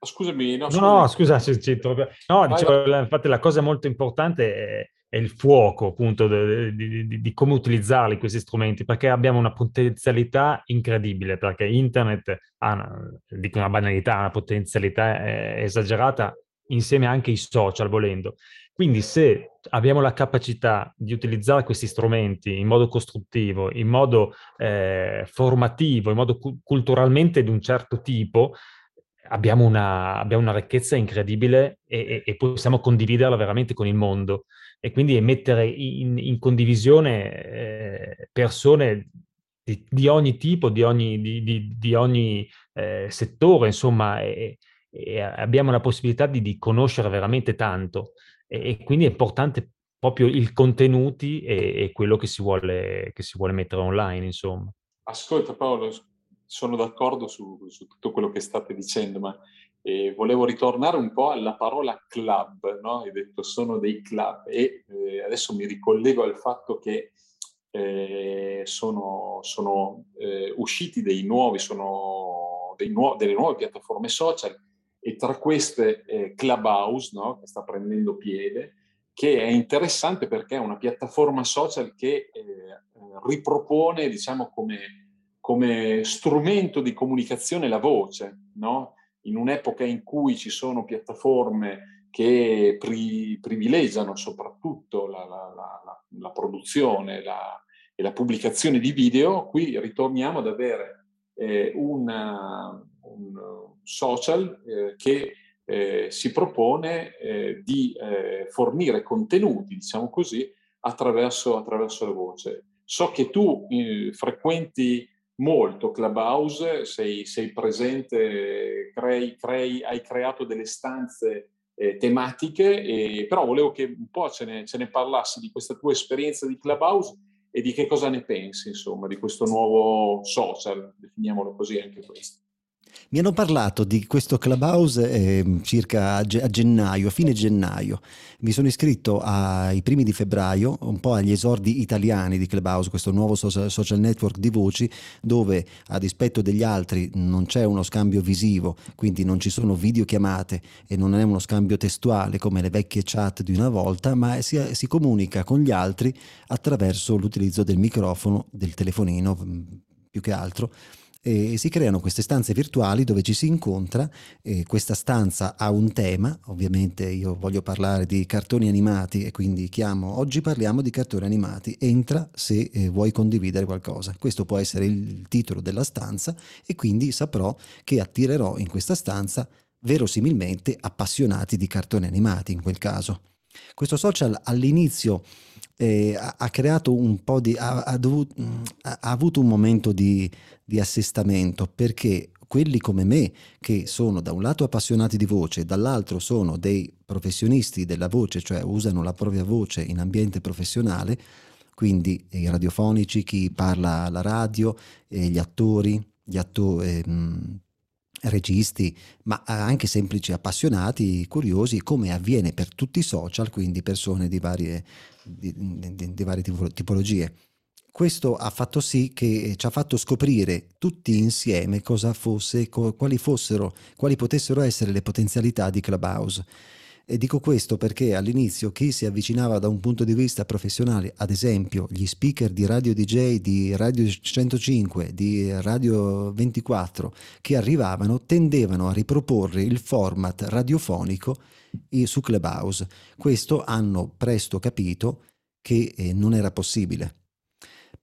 scusami. No, no, no scusa, ci, ci no dicevo, la, infatti la cosa molto importante è, è il fuoco, appunto, di, di, di, di, come utilizzarli questi strumenti, perché abbiamo una potenzialità incredibile, perché internet ha, una, dico una banalità, una potenzialità eh, esagerata insieme anche ai social, volendo. Quindi se abbiamo la capacità di utilizzare questi strumenti in modo costruttivo, in modo eh, formativo, in modo cu- culturalmente di un certo tipo, abbiamo una, abbiamo una ricchezza incredibile e, e, e, possiamo condividerla veramente con il mondo. E quindi mettere in, in condivisione eh, persone di, di, ogni tipo, di ogni, di, di ogni eh, settore, insomma, e, abbiamo la possibilità di, conoscere veramente tanto. E, quindi è importante proprio i contenuti e, quello che si, vuole, che si vuole mettere online, insomma. Ascolta Paolo, sono d'accordo su, su, tutto quello che state dicendo, ma eh, volevo ritornare un po' alla parola club, no? Hai detto sono dei club e eh, adesso mi ricollego al fatto che eh, sono, sono eh, usciti dei nuovi, sono dei nuovi, delle nuove piattaforme social e tra queste eh, Clubhouse, no? che sta prendendo piede, che è interessante perché è una piattaforma social che eh, ripropone, diciamo, come come strumento di comunicazione la voce, no? in un'epoca in cui ci sono piattaforme che pri- privilegiano soprattutto la, la, la, la produzione e la pubblicazione di video, qui ritorniamo ad avere eh, una, un social eh, che eh, si propone eh, di eh, fornire contenuti, diciamo così, attraverso, attraverso la voce. So che tu eh, frequenti molto Clubhouse, sei, sei presente, crei, crei, hai creato delle stanze eh, tematiche, e, però volevo che un po' ce ne, ce ne parlassi di questa tua esperienza di Clubhouse e di che cosa ne pensi, insomma, di questo nuovo social, definiamolo così anche questo. Mi hanno parlato di questo Clubhouse eh, circa a, gennaio, a fine gennaio. Mi sono iscritto ai primi di febbraio, un po' agli esordi italiani di Clubhouse, questo nuovo social network di voci, dove a dispetto degli altri non c'è uno scambio visivo, quindi non ci sono videochiamate e non è uno scambio testuale come le vecchie chat di una volta, ma si, si comunica con gli altri attraverso l'utilizzo del microfono, del telefonino più che altro e si creano queste stanze virtuali dove ci si incontra, questa stanza ha un tema, ovviamente io voglio parlare di cartoni animati e quindi chiamo, oggi parliamo di cartoni animati, entra se eh, vuoi condividere qualcosa. Questo può essere il titolo della stanza e quindi saprò che attirerò in questa stanza verosimilmente appassionati di cartoni animati in quel caso. Questo social all'inizio eh, ha, creato un po' di... ha, ha, dovuto, ha avuto un momento di, di assestamento perché quelli come me che sono da un lato appassionati di voce, dall'altro sono dei professionisti della voce, cioè usano la propria voce in ambiente professionale, quindi i radiofonici, chi parla alla radio, eh, gli attori, gli attori, ehm, registi, ma anche semplici appassionati, curiosi, come avviene per tutti i social, quindi persone di varie, di, di, di varie tipologie. Questo ha fatto sì che ci ha fatto scoprire tutti insieme cosa fosse, quali fossero, quali potessero essere le potenzialità di Clubhouse e dico questo perché all'inizio chi si avvicinava da un punto di vista professionale, ad esempio gli speaker di Radio DJ, di Radio 105, di Radio 24, che arrivavano, tendevano a riproporre il format radiofonico su Clubhouse. Questo hanno presto capito che eh, non era possibile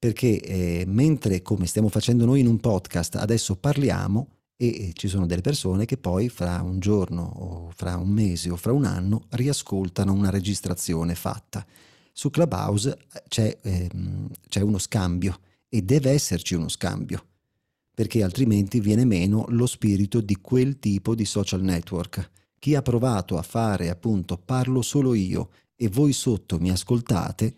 perché eh, mentre come stiamo facendo noi in un podcast adesso parliamo, e ci sono delle persone che poi fra un giorno o fra un mese o fra un anno riascoltano una registrazione fatta. Su Clubhouse eh, c'è, ehm, c'è uno scambio e deve esserci uno scambio perché altrimenti viene meno lo spirito di quel tipo di social network. Chi ha provato a fare appunto parlo solo io e voi sotto mi ascoltate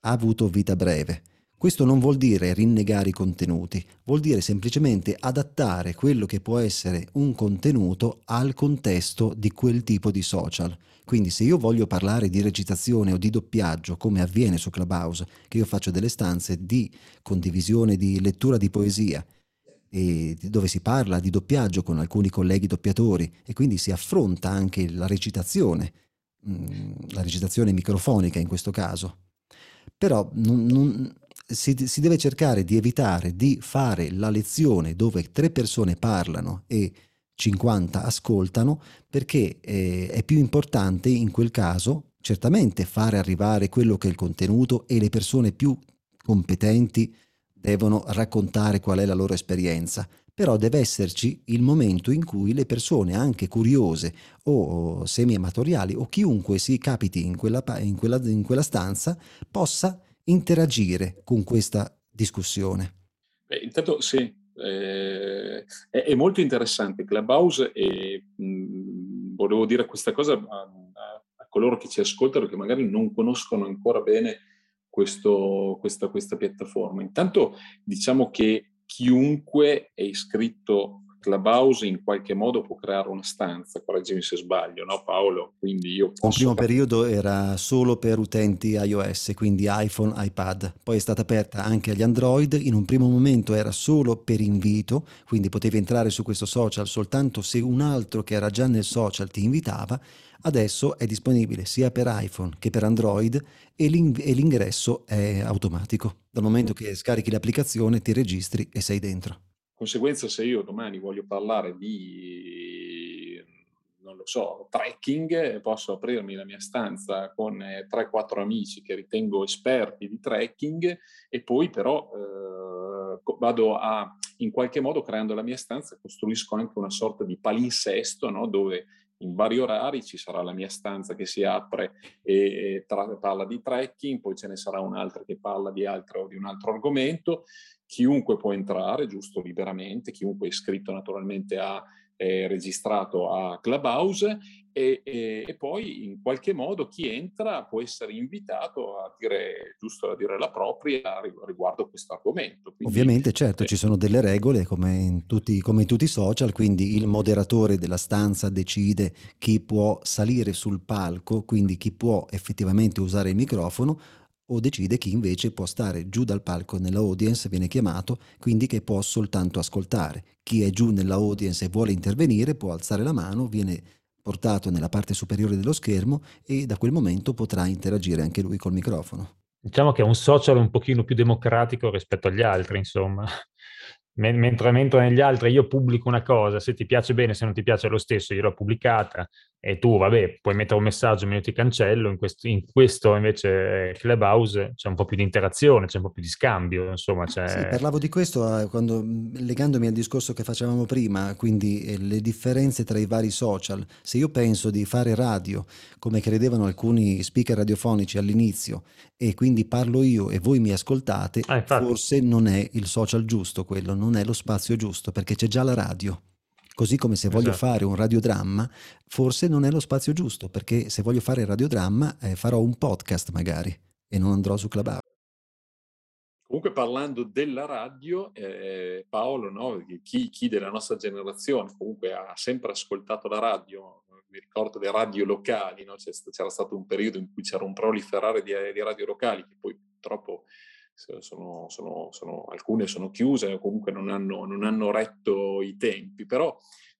ha avuto vita breve questo non vuol dire rinnegare i contenuti, vuol dire semplicemente adattare quello che può essere un contenuto al contesto di quel tipo di social. Quindi se io voglio parlare di recitazione o di doppiaggio, come avviene su Clubhouse, che io faccio delle stanze di condivisione di lettura di poesia, dove si parla di doppiaggio con alcuni colleghi doppiatori e quindi si affronta anche la recitazione, mm, la recitazione microfonica in questo caso. Però non, non, si, si, deve cercare di evitare di fare la lezione dove tre persone parlano e 50 ascoltano perché eh, è più importante in quel caso certamente fare arrivare quello che è il contenuto e le persone più competenti devono raccontare qual è la loro esperienza, però deve esserci il momento in cui le persone, anche curiose o semi-amatoriali o chiunque si capiti in quella, in quella, in quella stanza, possa interagire con questa discussione. Beh, intanto sì, eh, è, è, molto interessante Clubhouse e mh, volevo dire questa cosa a, a, a, coloro che ci ascoltano che magari non conoscono ancora bene questo, questa, questa piattaforma. Intanto diciamo che chiunque è iscritto Clubhouse in qualche modo può creare una stanza, correggimi se sbaglio, no Paolo? Quindi io posso... Un primo periodo era solo per utenti iOS, quindi iPhone, iPad, poi è stata aperta anche agli Android, in un primo momento era solo per invito, quindi potevi entrare su questo social soltanto se un altro che era già nel social ti invitava, adesso è disponibile sia per iPhone che per Android e, l'ingresso è automatico. Dal momento che scarichi l'applicazione ti registri e sei dentro conseguenza se io domani voglio parlare di, non lo so, trekking, posso aprirmi la mia stanza con 3-4 amici che ritengo esperti di trekking e poi però eh, vado a, in qualche modo creando la mia stanza, costruisco anche una sorta di palinsesto no? dove in vari orari ci sarà la mia stanza che si apre e, tra, parla di trekking, poi ce ne sarà un'altra che parla di, altro, di un altro argomento. Chiunque può entrare, giusto, liberamente, chiunque è iscritto naturalmente a è registrato a Clubhouse e, e, e, poi in qualche modo chi entra può essere invitato a dire, giusto a dire la propria riguardo questo argomento. Quindi, Ovviamente, certo, eh, ci sono delle regole come in, tutti, come in tutti i social, quindi il moderatore della stanza decide chi può salire sul palco, quindi chi può effettivamente usare il microfono, o decide chi invece può stare giù dal palco nella audience, viene chiamato, quindi che può soltanto ascoltare. Chi è giù nella audience e vuole intervenire può alzare la mano, viene portato nella parte superiore dello schermo e da quel momento potrà interagire anche lui col microfono. Diciamo che è un social un pochino più democratico rispetto agli altri, insomma mentre, mentre negli altri io pubblico una cosa, se ti piace bene, se non ti piace lo stesso, io l'ho pubblicata e tu, vabbè, puoi mettere un messaggio, ma io ti cancello, in questo, in questo invece eh, Clubhouse c'è un po' più di interazione, c'è un po' più di scambio, insomma. C'è... Sì, parlavo di questo eh, quando, legandomi al discorso che facevamo prima, quindi eh, le differenze tra i vari social. Se io penso di fare radio, come credevano alcuni speaker radiofonici all'inizio, e quindi parlo io e voi mi ascoltate, ah, forse non è il social giusto quello, non è lo spazio giusto, perché c'è già la radio. Così come se voglio esatto. fare un radiodramma, forse non è lo spazio giusto, perché se voglio fare il radiodramma eh, farò un podcast magari e non andrò su Clubhouse. Comunque parlando della radio, eh, Paolo, no? chi, chi, della nostra generazione comunque ha sempre ascoltato la radio, mi ricordo le radio locali, no? c'era stato un periodo in cui c'era un proliferare di, di radio locali che poi purtroppo sono, sono, sono, alcune sono chiuse o comunque non hanno, non hanno retto i tempi, però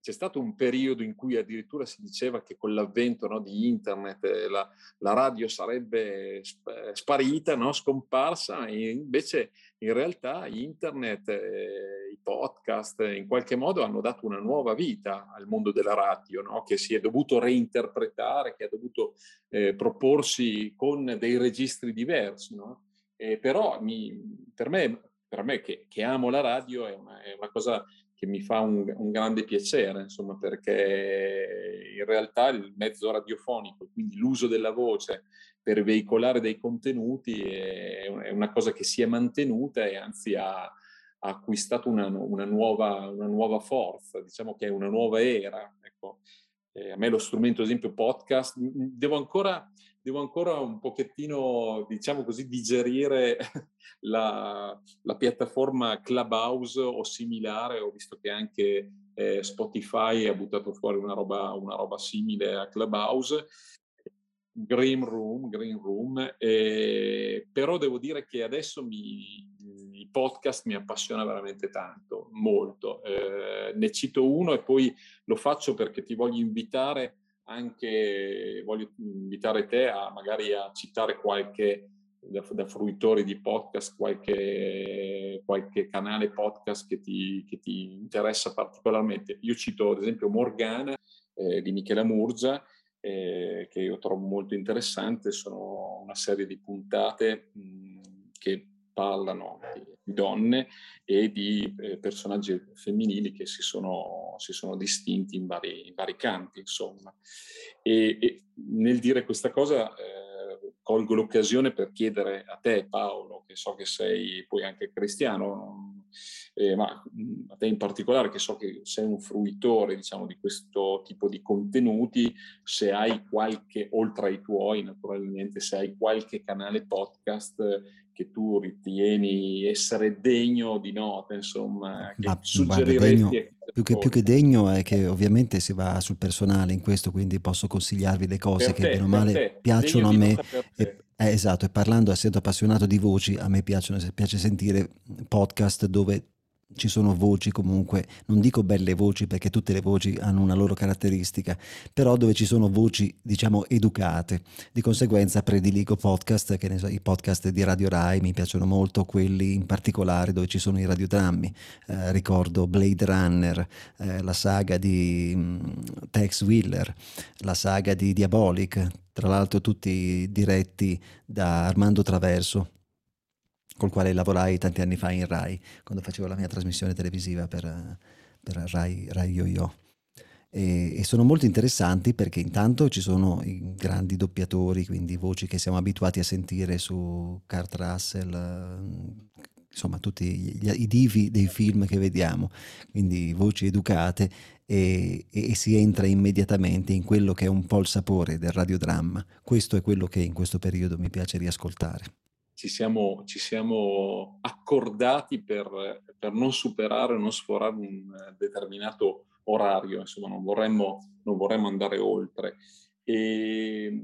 c'è stato un periodo in cui addirittura si diceva che con l'avvento no, di internet eh, la, la, radio sarebbe sparita, no, scomparsa, e invece in realtà internet, eh, i podcast in qualche modo hanno dato una nuova vita al mondo della radio, no, che si è dovuto reinterpretare, che ha dovuto eh, proporsi con dei registri diversi. No? Eh, però mi, per me, per me che, che, amo la radio è una, è una cosa che mi fa un, un, grande piacere, insomma, perché in realtà il mezzo radiofonico, quindi l'uso della voce per veicolare dei contenuti è, è una cosa che si è mantenuta e anzi ha, ha acquistato una, una, nuova, una, nuova, forza, diciamo che è una nuova era. Ecco. Eh, a me lo strumento, ad esempio, podcast, devo ancora devo ancora un pochettino, diciamo così, digerire la, la piattaforma Clubhouse o similare. Ho visto che anche eh, Spotify ha buttato fuori una roba, una roba simile a Clubhouse. Green Room, Green Room, eh, però devo dire che adesso mi, i podcast mi appassiona veramente tanto, molto. Eh, ne cito uno e poi lo faccio perché ti voglio invitare anche voglio invitare te a magari a citare qualche da, da fruitori di podcast, qualche, qualche canale podcast che ti, che ti, interessa particolarmente. Io cito ad esempio Morgana eh, di Michela Murgia, eh, che io trovo molto interessante, sono una serie di puntate mh, che parlano di, donne e di eh, personaggi femminili che si sono, si sono distinti in vari, in vari, campi, insomma. E, e nel dire questa cosa eh, colgo l'occasione per chiedere a te, Paolo, che so che sei poi anche cristiano, eh, ma mm, a te in particolare, che so che sei un fruitore, diciamo, di questo tipo di contenuti, se hai qualche, oltre ai tuoi, naturalmente, se hai qualche canale podcast che tu ritieni essere degno di nota, insomma, che Ma, suggeriresti... Guarda, degno, più, che, più che degno è che ovviamente si va sul personale in questo, quindi posso consigliarvi le cose per che bene o male te, piacciono a me. E, eh, esatto, e parlando, essendo appassionato di voci, a me piacciono, piace sentire podcast dove ci sono voci comunque, non dico belle voci perché tutte le voci hanno una loro caratteristica, però dove ci sono voci diciamo educate. Di conseguenza prediligo podcast, che ne so, i podcast di Radio Rai mi piacciono molto, quelli in particolare dove ci sono i radiodrammi. Eh, ricordo Blade Runner, eh, la saga di mh, mm, Tex Wheeler, la saga di Diabolic, tra l'altro tutti diretti da Armando Traverso col quale lavorai tanti anni fa in Rai, quando facevo la mia trasmissione televisiva per, per Rai, Rai Yo-Yo. E, e, sono molto interessanti perché intanto ci sono i grandi doppiatori, quindi voci che siamo abituati a sentire su Kurt Russell, insomma tutti gli, i divi dei film che vediamo, quindi voci educate e, e, si entra immediatamente in quello che è un po' il sapore del radiodramma. Questo è quello che in questo periodo mi piace riascoltare ci siamo, ci siamo accordati per, per, non superare, non sforare un determinato orario, insomma non vorremmo, non vorremmo andare oltre. E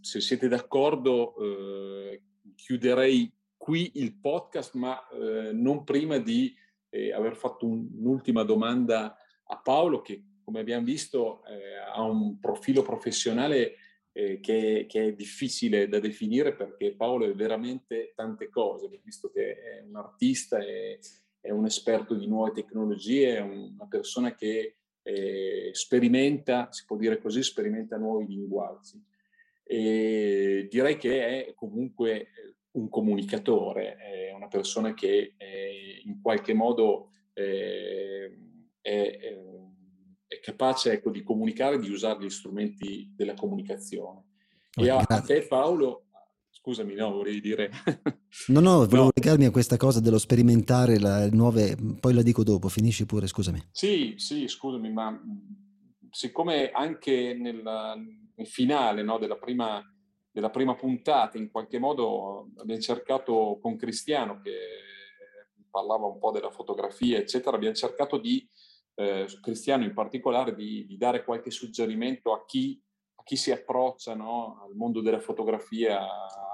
se siete d'accordo eh, chiuderei qui il podcast, ma eh, non prima di eh, aver fatto un, un'ultima domanda a Paolo che come abbiamo visto eh, ha un profilo professionale eh, che, che, è difficile da definire perché Paolo è veramente tante cose, visto che è un artista, è, è un esperto di nuove tecnologie, è una persona che eh, sperimenta, si può dire così, sperimenta nuovi linguaggi. E direi che è comunque un comunicatore, è una persona che eh, in qualche modo eh, è, è è capace ecco, di comunicare, di usare gli strumenti della comunicazione. E a, a te Paolo, scusami, no, vorrei dire... no, no, volevo no. legarmi a questa cosa dello sperimentare le nuove, poi la dico dopo, finisci pure, scusami. Sì, sì, scusami, ma siccome anche nel, nel finale no, della, prima, della prima puntata, in qualche modo abbiamo cercato con Cristiano, che parlava un po' della fotografia, eccetera, abbiamo cercato di eh, Cristiano in particolare, di, di, dare qualche suggerimento a chi, a chi si approccia no, al mondo della fotografia,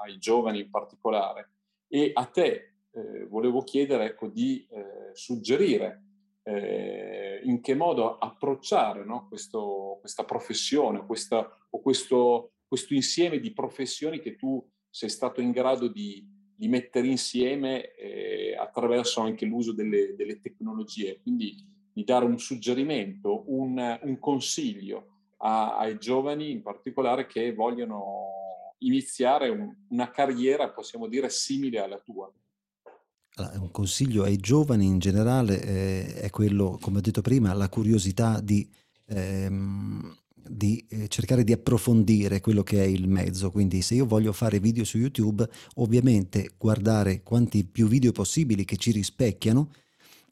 ai giovani in particolare. E a te eh, volevo chiedere ecco, di eh, suggerire eh, in che modo approcciare no, questo, questa professione questa, o questo, questo insieme di professioni che tu sei stato in grado di, di mettere insieme eh, attraverso anche l'uso delle, delle tecnologie. Quindi di dare un suggerimento, un, un consiglio a, ai giovani in particolare che vogliono iniziare un, una carriera, possiamo dire, simile alla tua. Un consiglio ai giovani in generale eh, è quello, come ho detto prima, la curiosità di, ehm, di eh, cercare di approfondire quello che è il mezzo. Quindi se io voglio fare video su YouTube, ovviamente guardare quanti più video possibili che ci rispecchiano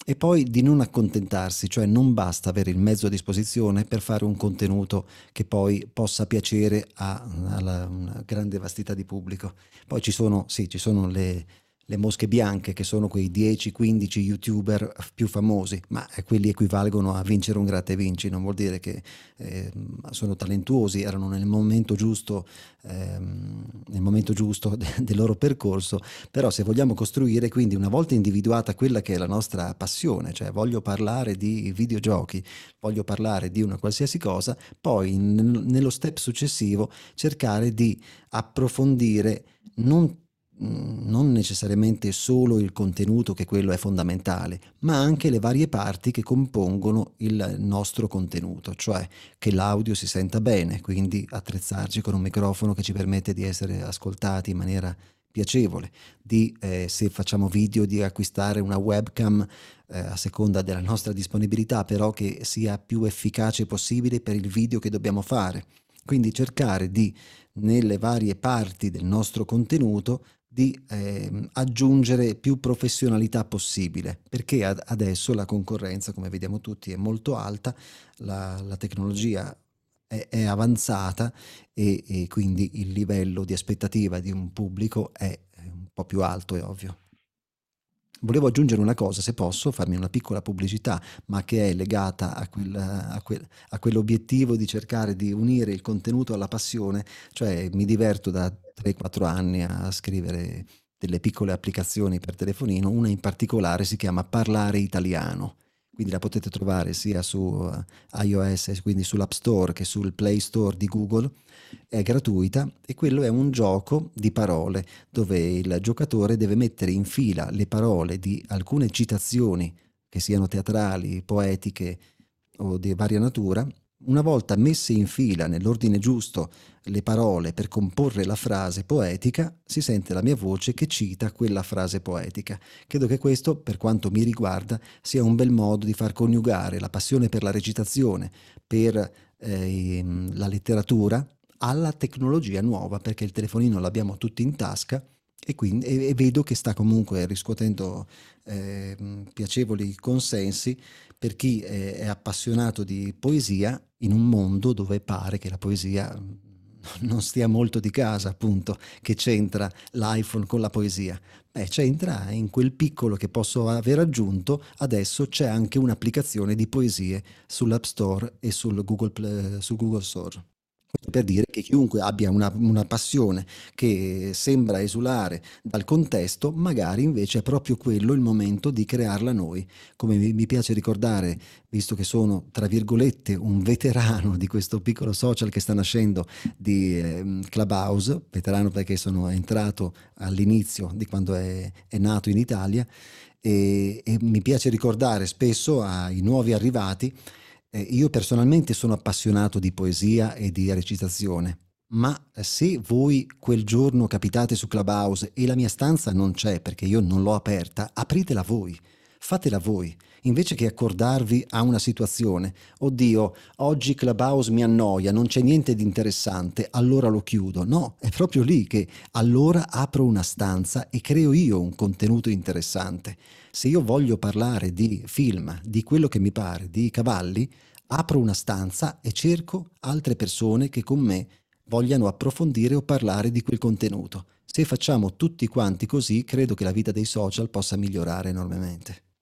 e poi di non accontentarsi, cioè non basta avere il mezzo a disposizione per fare un contenuto che poi possa piacere a, alla, una grande vastità di pubblico. Poi ci sono, sì, ci sono le, le mosche bianche, che sono quei 10-15 youtuber più famosi, ma quelli equivalgono a vincere un gratta e vinci, non vuol dire che eh, sono talentuosi, erano nel momento giusto, ehm, nel momento giusto de- del loro percorso, però se vogliamo costruire, quindi una volta individuata quella che è la nostra passione, cioè voglio parlare di videogiochi, voglio parlare di una qualsiasi cosa, poi n- nello step successivo cercare di approfondire non non necessariamente solo il contenuto che quello è fondamentale, ma anche le varie parti che compongono il nostro contenuto, cioè che l'audio si senta bene, quindi attrezzarci con un microfono che ci permette di essere ascoltati in maniera piacevole, di eh, se facciamo video di acquistare una webcam eh, a seconda della nostra disponibilità, però che sia più efficace possibile per il video che dobbiamo fare. Quindi cercare di, nelle varie parti del nostro contenuto, di eh, aggiungere più professionalità possibile, perché ad, adesso la concorrenza, come vediamo tutti, è molto alta, la, la tecnologia è, è avanzata e, e, quindi il livello di aspettativa di un pubblico è un po' più alto, è ovvio. Volevo aggiungere una cosa, se posso, farmi una piccola pubblicità, ma che è legata a, quel, a, quel, a quell'obiettivo di cercare di unire il contenuto alla passione, cioè mi diverto da 3-4 anni a scrivere delle piccole applicazioni per telefonino, una in particolare si chiama Parlare Italiano quindi la potete trovare sia su eh, iOS, quindi sull'App Store che sul Play Store di Google, è gratuita e quello è un gioco di parole dove il giocatore deve mettere in fila le parole di alcune citazioni che siano teatrali, poetiche o di varia natura una volta messe in fila nell'ordine giusto le parole per comporre la frase poetica, si sente la mia voce che cita quella frase poetica. Credo che questo, per quanto mi riguarda, sia un bel modo di far coniugare la passione per la recitazione, per eh, la letteratura, alla tecnologia nuova, perché il telefonino l'abbiamo tutti in tasca e, quindi, e, vedo che sta comunque riscuotendo eh, piacevoli consensi per chi è, è appassionato di poesia in un mondo dove pare che la poesia non stia molto di casa, appunto, che c'entra l'iPhone con la poesia. Beh, c'entra in quel piccolo che posso aver aggiunto, adesso c'è anche un'applicazione di poesie sull'App Store e sul Google, sul Google Store per dire che chiunque abbia una, una, passione che sembra esulare dal contesto, magari invece è proprio quello il momento di crearla noi. Come mi, piace ricordare, visto che sono tra virgolette un veterano di questo piccolo social che sta nascendo di eh, Clubhouse, veterano perché sono entrato all'inizio di quando è, è nato in Italia, e, e mi piace ricordare spesso ai nuovi arrivati eh, io personalmente sono appassionato di poesia e di recitazione, ma se voi quel giorno capitate su Clubhouse e la mia stanza non c'è perché io non l'ho aperta, apritela voi, fatela voi, invece che accordarvi a una situazione. Oddio, oggi Clubhouse mi annoia, non c'è niente di interessante, allora lo chiudo. No, è proprio lì che allora apro una stanza e creo io un contenuto interessante. Se io voglio parlare di film, di quello che mi pare, di cavalli, apro una stanza e cerco altre persone che con me vogliano approfondire o parlare di quel contenuto. Se facciamo tutti quanti così, credo che la vita dei social possa migliorare enormemente.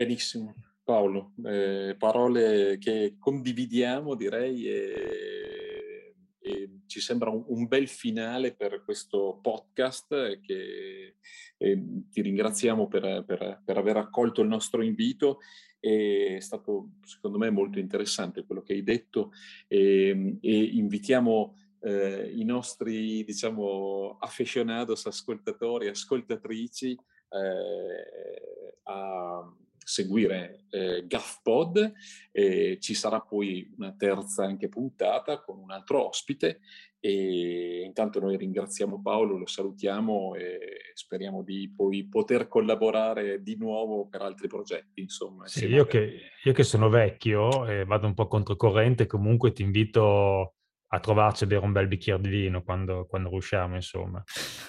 Benissimo, Paolo, eh, parole che condividiamo direi e, e ci sembra un, un, bel finale per questo podcast che eh, ti ringraziamo per, per, per aver accolto il nostro invito. È stato secondo me molto interessante quello che hai detto. E, e invitiamo eh, i nostri diciamo aficionados ascoltatori ascoltatrici eh, a seguire eh, GAFPod e ci sarà poi una terza anche puntata con un altro ospite e intanto noi ringraziamo Paolo, lo salutiamo e speriamo di poi poter collaborare di nuovo per altri progetti. Insomma, sì, io, che, io, che, sono vecchio e vado un po' controcorrente, comunque ti invito a trovarci a bere un bel bicchiere di vino quando, quando riusciamo, insomma.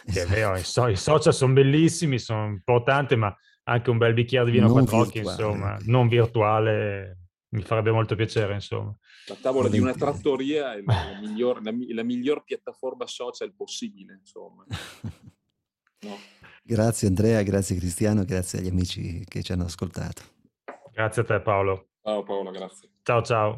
Che è vero, i, so, i social sono bellissimi, sono importanti, ma anche un bel bicchiere di vino non a quattro occhi, insomma, non virtuale, mi farebbe molto piacere, insomma. La tavola di una trattoria è la miglior, la, la miglior piattaforma social possibile, insomma. No. Grazie Andrea, grazie Cristiano, grazie agli amici che ci hanno ascoltato. Grazie a te Paolo. Ciao Paolo, grazie. Ciao ciao.